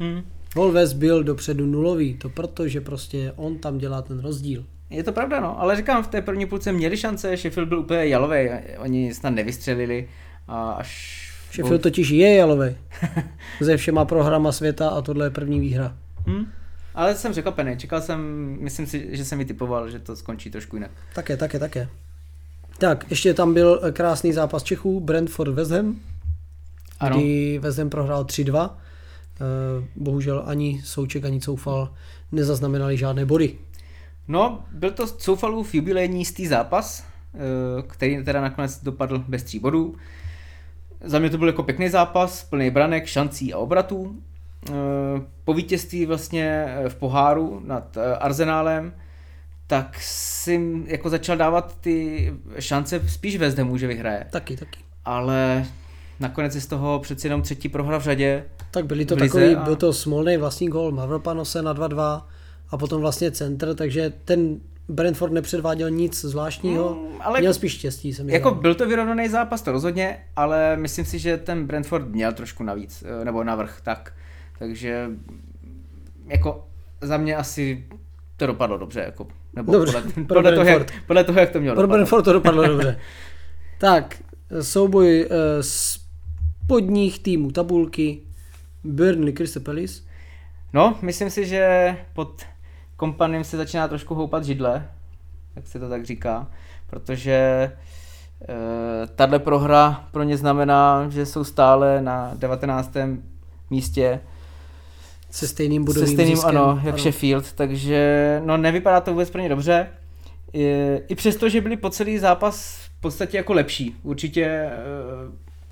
[SPEAKER 1] Hmm. Wolves byl dopředu nulový, to proto, že prostě on tam dělá ten rozdíl.
[SPEAKER 2] Je to pravda, no, ale říkám, v té první půlce měli šance, Sheffield byl úplně jalový, oni snad nevystřelili a až...
[SPEAKER 1] Sheffield totiž je jalový. [LAUGHS] Ze všema programa světa a tohle je první výhra. Hmm.
[SPEAKER 2] Ale jsem překvapený, čekal jsem, myslím si, že jsem mi typoval, že to skončí trošku jinak.
[SPEAKER 1] Také, také, také. Tak, ještě tam byl krásný zápas Čechů, Brentford West Ham, ano. kdy West Ham prohrál 3-2. Eh, bohužel ani Souček, ani Coufal nezaznamenali žádné body.
[SPEAKER 2] No, byl to Coufalův jubilejní jistý zápas, eh, který teda nakonec dopadl bez tří bodů. Za mě to byl jako pěkný zápas, plný branek, šancí a obratů. Eh, po vítězství vlastně v poháru nad Arzenálem, tak si jako začal dávat ty šance spíš West Hamu, že vyhraje.
[SPEAKER 1] Taky, taky.
[SPEAKER 2] Ale nakonec je z toho přeci jenom třetí prohra v řadě.
[SPEAKER 1] Tak byli to takový, a... byl to smolný vlastní gol Mavropanose na 2-2 a potom vlastně centr, takže ten Brentford nepředváděl nic zvláštního, mm, ale měl spíš štěstí. Jsem
[SPEAKER 2] jako byl to vyrovnaný zápas, to rozhodně, ale myslím si, že ten Brentford měl trošku navíc, eh, nebo navrh, tak. Takže jako za mě asi to dopadlo dobře, jako, nebo dobře, podle, podle, toho, jak, podle toho, jak to mělo
[SPEAKER 1] Pro dopadlo. Brentford to dopadlo dobře. [LAUGHS] tak, souboj uh, spodních týmů tabulky Burnley Crystal Palace.
[SPEAKER 2] No, myslím si, že pod kompanem se začíná trošku houpat židle, jak se to tak říká, protože e, tahle prohra pro ně znamená, že jsou stále na 19. místě
[SPEAKER 1] se stejným bodovým
[SPEAKER 2] Se stejným, ziskem, ano, jak ano. Sheffield, takže no nevypadá to vůbec pro ně dobře. I, I přesto, že byli po celý zápas v podstatě jako lepší. Určitě e,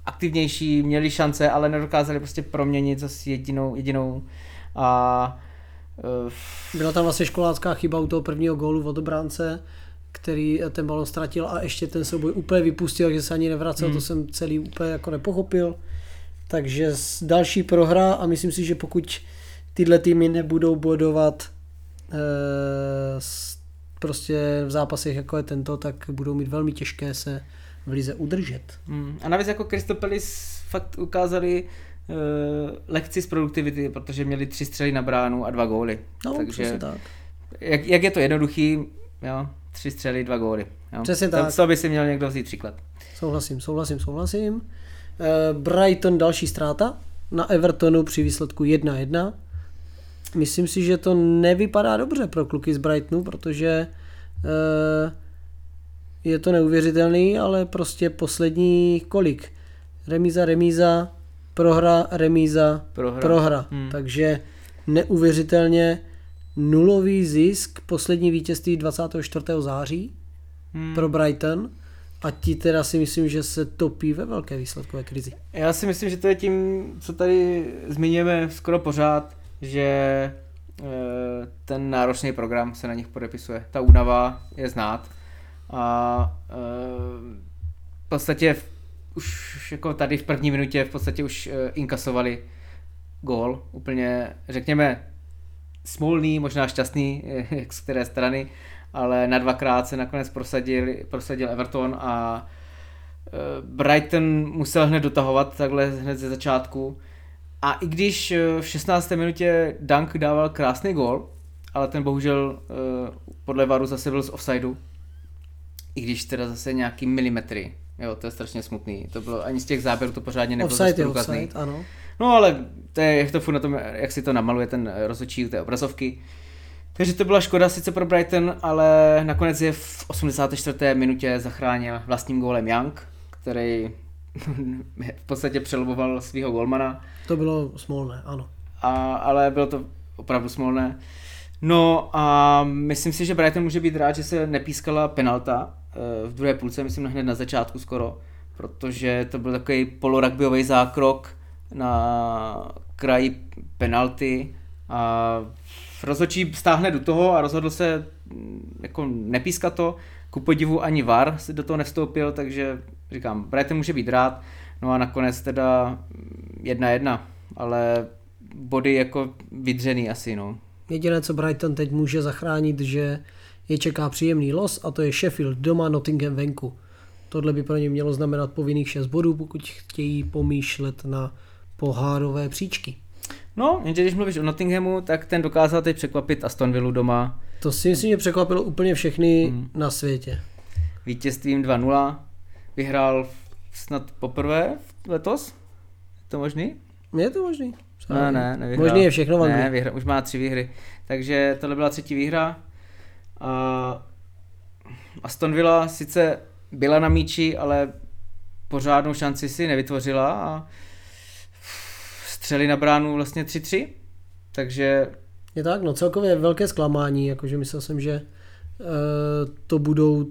[SPEAKER 2] aktivnější, měli šance, ale nedokázali prostě proměnit zase jedinou, jedinou a
[SPEAKER 1] byla tam vlastně školácká chyba u toho prvního gólu od obránce, který ten balon ztratil a ještě ten souboj úplně vypustil, takže se ani nevracel, hmm. to jsem celý úplně jako nepochopil. Takže další prohra a myslím si, že pokud tyhle týmy nebudou bodovat eh, prostě v zápasech jako je tento, tak budou mít velmi těžké se v lize udržet.
[SPEAKER 2] Hmm. A navíc jako Kristopelis fakt ukázali lekci z produktivity, protože měli tři střely na bránu a dva góly.
[SPEAKER 1] No, Takže tak.
[SPEAKER 2] Jak, jak je to jednoduchý, jo, tři střely, dva góly. Jo.
[SPEAKER 1] Přesně tak.
[SPEAKER 2] To by si měl někdo vzít příklad.
[SPEAKER 1] Souhlasím, souhlasím, souhlasím. Uh, Brighton další ztráta na Evertonu při výsledku 1-1. Myslím si, že to nevypadá dobře pro kluky z Brightonu, protože uh, je to neuvěřitelný, ale prostě poslední kolik? Remíza, remíza, prohra, remíza, prohra. prohra. Hmm. Takže neuvěřitelně nulový zisk, poslední vítězství 24. září hmm. pro Brighton a ti teda si myslím, že se topí ve velké výsledkové krizi.
[SPEAKER 2] Já si myslím, že to je tím, co tady zmiňujeme skoro pořád, že eh, ten náročný program se na nich podepisuje. Ta únava je znát a e, v podstatě už jako tady v první minutě v podstatě už e, inkasovali gól, úplně řekněme smolný, možná šťastný, [LAUGHS] jak z které strany, ale na dvakrát se nakonec prosadil, prosadil Everton a e, Brighton musel hned dotahovat takhle hned ze začátku. A i když v 16. minutě Dunk dával krásný gól, ale ten bohužel podle Varu zase byl z offsideu, i když teda zase nějaký milimetry. Jo, to je strašně smutný. To bylo, ani z těch záběrů to pořádně nebylo
[SPEAKER 1] Offside offside, ano.
[SPEAKER 2] No ale to je, jak to furt na tom, jak si to namaluje ten rozhodčí u té obrazovky. Takže to byla škoda sice pro Brighton, ale nakonec je v 84. minutě zachránil vlastním gólem Young, který [LAUGHS] v podstatě přeloboval svého golmana.
[SPEAKER 1] To bylo smolné, ano.
[SPEAKER 2] A, ale bylo to opravdu smolné. No a myslím si, že Brighton může být rád, že se nepískala penalta v druhé půlce, myslím hned na začátku skoro, protože to byl takový polorugbyový zákrok na kraji penalty a rozhodčí stáhne do toho a rozhodl se mm, jako nepískat to. Ku podivu ani VAR si do toho nevstoupil, takže říkám, Brighton může být rád. No a nakonec teda jedna jedna, ale body jako vydřený asi, no.
[SPEAKER 1] Jediné, co Brighton teď může zachránit, že je čeká příjemný los a to je Sheffield doma, Nottingham venku. Tohle by pro ně mělo znamenat povinných 6 bodů, pokud chtějí pomýšlet na pohárové příčky.
[SPEAKER 2] No, jenže když mluvíš o Nottinghamu, tak ten dokázal teď překvapit Aston Villa doma
[SPEAKER 1] To si myslím, že překvapilo úplně všechny hmm. na světě.
[SPEAKER 2] vítězstvím 2-0. Vyhrál snad poprvé letos? Je to možný?
[SPEAKER 1] Je to možný?
[SPEAKER 2] Ne, ne, nevyhrál.
[SPEAKER 1] Možný je všechno v Anglii.
[SPEAKER 2] Ne, vyhra, už má tři výhry. Takže tohle byla třetí výhra. A Aston Villa sice byla na míči, ale pořádnou šanci si nevytvořila a střeli na bránu vlastně 3-3. Takže
[SPEAKER 1] Je tak, no celkově velké zklamání, jakože myslel jsem, že e, to budou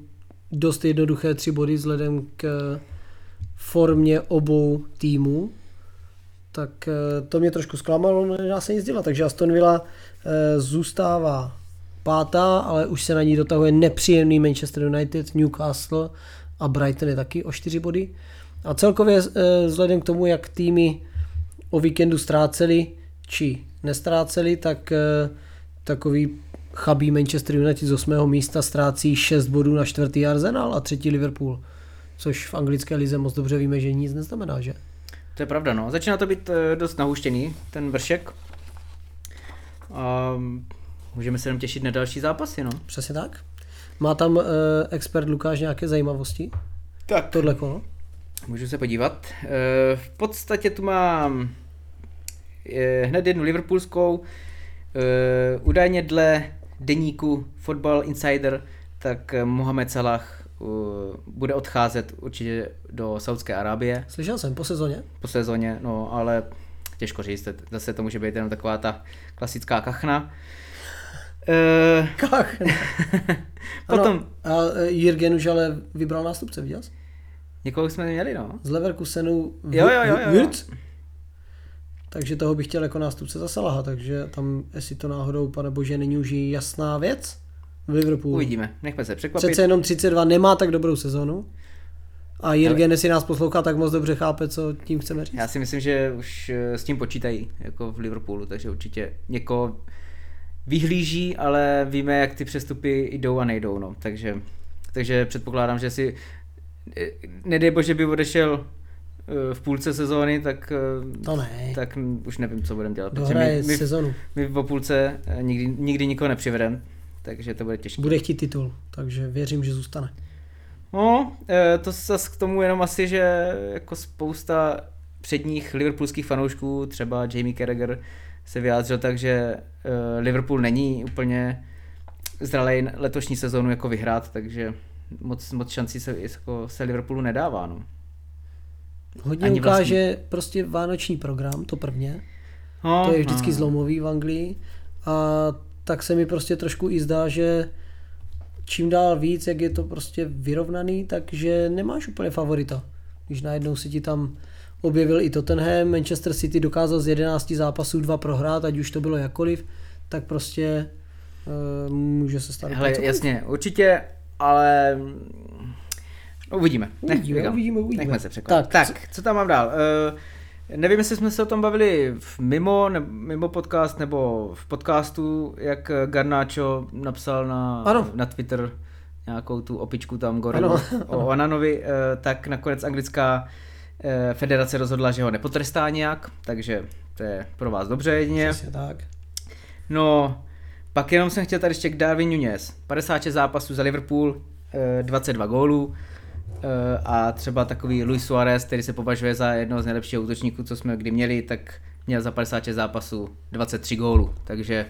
[SPEAKER 1] dost jednoduché tři body vzhledem k formě obou týmů, tak e, to mě trošku zklamalo, no nedá se nic dělat, takže Aston Villa e, zůstává pátá, ale už se na ní dotahuje nepříjemný Manchester United, Newcastle a Brighton je taky o čtyři body. A celkově e, vzhledem k tomu, jak týmy o víkendu ztráceli či nestráceli, tak eh, takový chabý Manchester United z 8. místa ztrácí 6 bodů na čtvrtý Arsenal a třetí Liverpool. Což v anglické lize moc dobře víme, že nic neznamená, že?
[SPEAKER 2] to je pravda, no. Začíná to být eh, dost nahuštěný, ten vršek. A můžeme se jenom těšit na další zápasy, no.
[SPEAKER 1] Přesně tak. Má tam eh, expert Lukáš nějaké zajímavosti?
[SPEAKER 2] Tak.
[SPEAKER 1] Tohle kolo?
[SPEAKER 2] Můžu se podívat. Eh, V podstatě tu mám eh, hned jednu liverpoolskou. Eh, Údajně dle deníku Football Insider, tak Mohamed Salah eh, bude odcházet určitě do Saudské Arábie
[SPEAKER 1] Slyšel jsem po sezóně.
[SPEAKER 2] po sezóně, no ale těžko říct, zase to může být jenom taková ta klasická kachna. Eh,
[SPEAKER 1] Kach. [LAUGHS]
[SPEAKER 2] Potom,
[SPEAKER 1] Ano, a eh, Jürgen už ale vybral nástupce, viděl jsi?
[SPEAKER 2] někoho jsme měli, no.
[SPEAKER 1] Z Leverkusenu
[SPEAKER 2] Jo, jo, jo, jo, jo.
[SPEAKER 1] Takže toho bych chtěl jako nástupce za Salaha, takže tam, jestli to náhodou, pane bože, není už jasná věc v Liverpoolu.
[SPEAKER 2] Uvidíme, nechme se překvapit.
[SPEAKER 1] Přece jenom 32 nemá tak dobrou sezonu. A Jürgen, jestli nás poslouchá, tak moc dobře chápe, co tím chceme říct.
[SPEAKER 2] Já si myslím, že už eh, s tím počítají, jako v Liverpoolu, takže určitě někoho vyhlíží, ale víme, jak ty přestupy jdou a nejdou, no. Takže, takže předpokládám, že si eh, nedej bože by odešel eh, v půlce sezóny, tak, eh,
[SPEAKER 1] To ne.
[SPEAKER 2] tak už nevím, co budeme dělat. protože
[SPEAKER 1] Dohraje
[SPEAKER 2] my, my,
[SPEAKER 1] sezonu.
[SPEAKER 2] my po půlce nikdy, nikdy nikoho nepřivedeme, takže to bude těžké.
[SPEAKER 1] Bude chtít titul, takže věřím, že zůstane.
[SPEAKER 2] No, to zase k tomu jenom asi, že jako spousta předních liverpoolských fanoušků, třeba Jamie Carragher, se vyjádřil tak, že eh, Liverpool není úplně zralej letošní sezónu jako vyhrát, takže moc, moc šancí se, jako se Liverpoolu nedává. No.
[SPEAKER 1] Hodně
[SPEAKER 2] Ani
[SPEAKER 1] ukáže prostě vánoční program, to prvně.
[SPEAKER 2] No,
[SPEAKER 1] To je vždycky
[SPEAKER 2] no.
[SPEAKER 1] zlomový v Anglii. A tak se mi prostě trošku i zdá, že čím dál víc, jak je to prostě vyrovnaný, takže nemáš úplně favorita. Když najednou si ti tam objevil i Tottenham, Manchester City dokázal z 11 zápasů dva prohrát, ať už to bylo jakkoliv, tak prostě uh, může se stát.
[SPEAKER 2] Hele, jasně, určitě, ale mm, uvidíme.
[SPEAKER 1] Uvidíme,
[SPEAKER 2] říkám,
[SPEAKER 1] uvidíme, uvidíme.
[SPEAKER 2] Nechme se překvapit. Tak,
[SPEAKER 1] Tak,
[SPEAKER 2] co tam mám dál? Uh, nevím, jestli jsme se o tom bavili v mimo, ne, mimo podcast nebo v podcastu, jak Garnacho napsal na,
[SPEAKER 1] Ano.
[SPEAKER 2] na Twitter nějakou tu opičku tam gorilu
[SPEAKER 1] Ano,
[SPEAKER 2] o Ananovi, tak nakonec anglická federace rozhodla, že ho nepotrestá nějak, takže to je pro vás dobře jedině.
[SPEAKER 1] Přesně tak.
[SPEAKER 2] No, pak jenom jsem chtěl tady ještě k Darwin Nunez. 56 zápasů za Liverpool, eh, 22 gólů eh, a třeba takový Luis Suarez, který se považuje za jednoho z nejlepších útočníků, co jsme kdy měli, tak měl za 56 zápasů 23 gólů, takže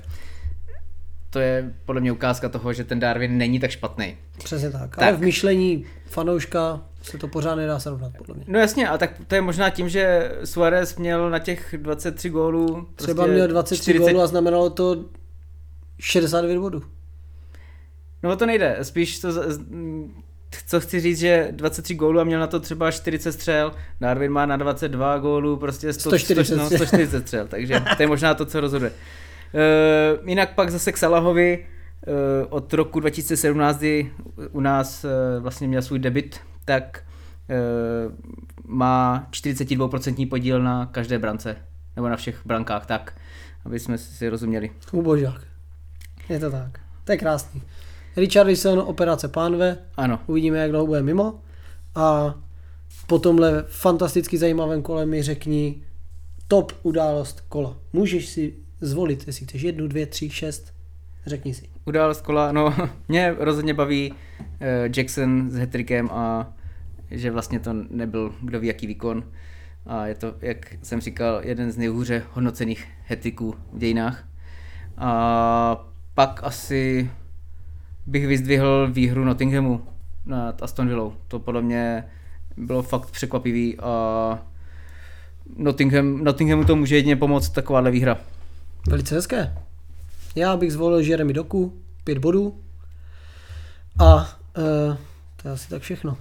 [SPEAKER 2] to je podle mě ukázka toho, že ten Darwin není tak špatný.
[SPEAKER 1] Přesně tak.
[SPEAKER 2] Tak.
[SPEAKER 1] Ale v myšlení fanouška se to pořád nedá srovnat, podle mě.
[SPEAKER 2] No jasně, a tak to je možná tím, že Suarez měl na těch 23 gólů
[SPEAKER 1] Třeba
[SPEAKER 2] prostě
[SPEAKER 1] měl 23
[SPEAKER 2] 40
[SPEAKER 1] gólů a znamenalo to 69 bodů.
[SPEAKER 2] No to nejde, spíš to, co chci říct, že 23 gólů a měl na to třeba 40 střel, Darwin má na 22 gólů prostě 100,
[SPEAKER 1] 140
[SPEAKER 2] 100, no, 140 střel, [LAUGHS] takže to je možná to, co rozhoduje. Uh, jinak pak zase k Salahovi, uh, od roku 2017, kdy u nás uh, vlastně měl svůj debit, tak uh, má 42% podíl na každé brance, nebo na všech brankách, tak, aby jsme si rozuměli.
[SPEAKER 1] Ubožák. Je to tak. To je krásný. Richardson, operace pánve,
[SPEAKER 2] Ano,
[SPEAKER 1] uvidíme, jak dlouho bude mimo. A po tomhle fantasticky zajímavém kole mi řekni top událost kola. Můžeš si zvolit, jestli chceš jednu, dvě, tři, šest. Řekni si.
[SPEAKER 2] Událost kola, no [LAUGHS] mě rozhodně baví eh, Jackson s hetrikem a že vlastně to nebyl kdo ví jaký výkon. A je to, jak jsem říkal, jeden z nejhůře hodnocených hetriků v dějinách. A pak asi bych vyzdvihl výhru Nottinghamu nad Aston Villou. To podle mě bylo fakt překvapivý a Nottingham, Nottinghamu to může jedině pomoct takováhle výhra.
[SPEAKER 1] Velice hezké. Já bych zvolil Jeremy Doku, pět bodů. A uh, to je asi tak všechno.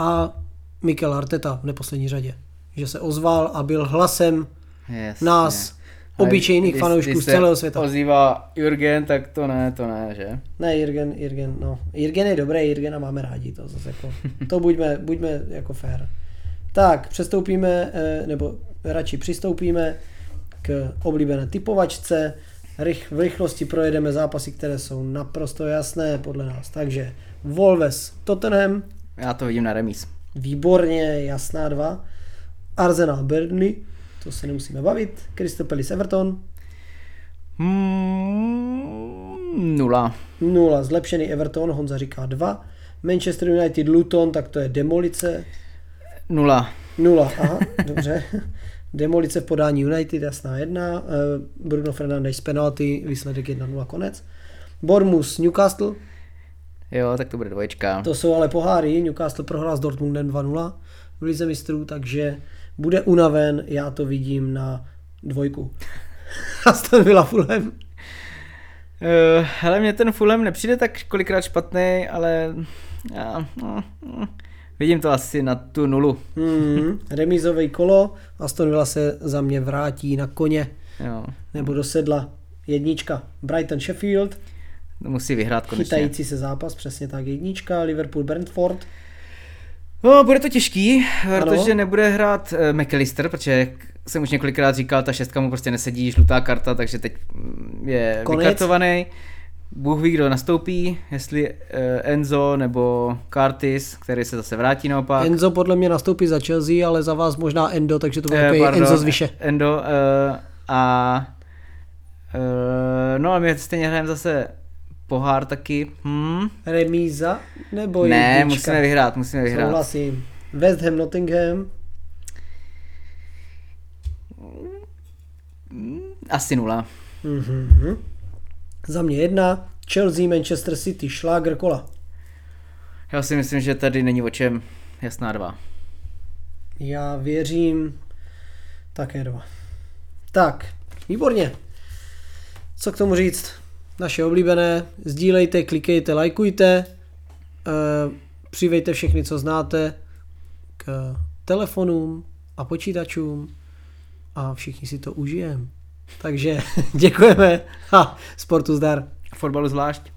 [SPEAKER 1] A Mikel Arteta v neposlední řadě. Že se ozval a byl hlasem
[SPEAKER 2] Jasně.
[SPEAKER 1] nás,
[SPEAKER 2] Ale
[SPEAKER 1] obyčejných
[SPEAKER 2] když-
[SPEAKER 1] fanoušků
[SPEAKER 2] když
[SPEAKER 1] z celého světa.
[SPEAKER 2] ozývá Jurgen, tak to ne, to ne, že?
[SPEAKER 1] Ne, Jirgen, Jirgen, no. Jirgen je dobrý, Jirgena máme rádi, to zase jako, [LAUGHS] to buďme, buďme jako fair. Tak, přestoupíme, eh, nebo radši přistoupíme k oblíbené typovačce. Rych, v rychlosti projedeme zápasy, které jsou naprosto jasné podle nás. Takže Wolves, Tottenham,
[SPEAKER 2] Já to vidím na remíz.
[SPEAKER 1] výborně, jasná dva. Arsenal, Burnley, to se nemusíme bavit. Crystal Palace, Everton,
[SPEAKER 2] Hmm, nula.
[SPEAKER 1] Nula, zlepšený Everton, Honza říká 2. Manchester United, Luton, tak to je demolice.
[SPEAKER 2] Nula.
[SPEAKER 1] Nula, aha, dobře. [LAUGHS] Demolice v podání United, jasná jedna. Eh, Bruno Fernandes z penalty, výsledek 1-0, konec. Bournemouth, Newcastle,
[SPEAKER 2] Jo, tak to bude dvoječka.
[SPEAKER 1] to jsou ale poháry. Newcastle prohrál s Dortmundem 2-0 v Lize mistrů, takže bude unaven, já to vidím na dvojku. [LAUGHS] Aston Villa Fulham.
[SPEAKER 2] Uh, hele, mně ten Fulham nepřijde tak kolikrát špatný, ale já, no, no, vidím to asi na tu nulu. [LAUGHS]
[SPEAKER 1] Hmm, remízové kolo, Aston Villa se za mě vrátí na koně.
[SPEAKER 2] Jo,
[SPEAKER 1] nebo do sedla jednička. Brighton Sheffield,
[SPEAKER 2] musí vyhrát konečně.
[SPEAKER 1] chytající se zápas, přesně tak jednička. Liverpool Brentford,
[SPEAKER 2] No, bude to těžký,
[SPEAKER 1] Ano.
[SPEAKER 2] protože nebude hrát uh, McAllister, protože jsem už několikrát říkal, ta šestka mu prostě nesedí, žlutá karta, takže teď mm, je
[SPEAKER 1] Konec.
[SPEAKER 2] vykartovaný. Bůh ví, kdo nastoupí, jestli uh, Enzo nebo Curtis, který se zase vrátí naopak.
[SPEAKER 1] Enzo podle mě nastoupí za Chelsea, ale za vás možná Endo, takže to bude
[SPEAKER 2] Eh, pardon,
[SPEAKER 1] Enzo z vyše.
[SPEAKER 2] Endo uh, a uh, no a my stejně hrajeme zase pohár taky. Hmm?
[SPEAKER 1] Remíza nebo
[SPEAKER 2] Ne,
[SPEAKER 1] jednička?
[SPEAKER 2] musíme vyhrát, musíme vyhrát.
[SPEAKER 1] Souhlasím. West Ham Nottingham,
[SPEAKER 2] Asi nula.
[SPEAKER 1] mhm. za mě jedna. Chelsea Manchester City, šláger kola.
[SPEAKER 2] Já si myslím, že tady není o čem jasná dva.
[SPEAKER 1] Já věřím také dva. Tak, výborně. Co k tomu říct? Naše oblíbené, sdílejte, klikejte, lajkujte, eh, přivejte všechny, co znáte, k telefonům a počítačům a všichni si to užijeme. Takže [LAUGHS] děkujeme a sportu zdar.
[SPEAKER 2] Fotbalu zvlášť.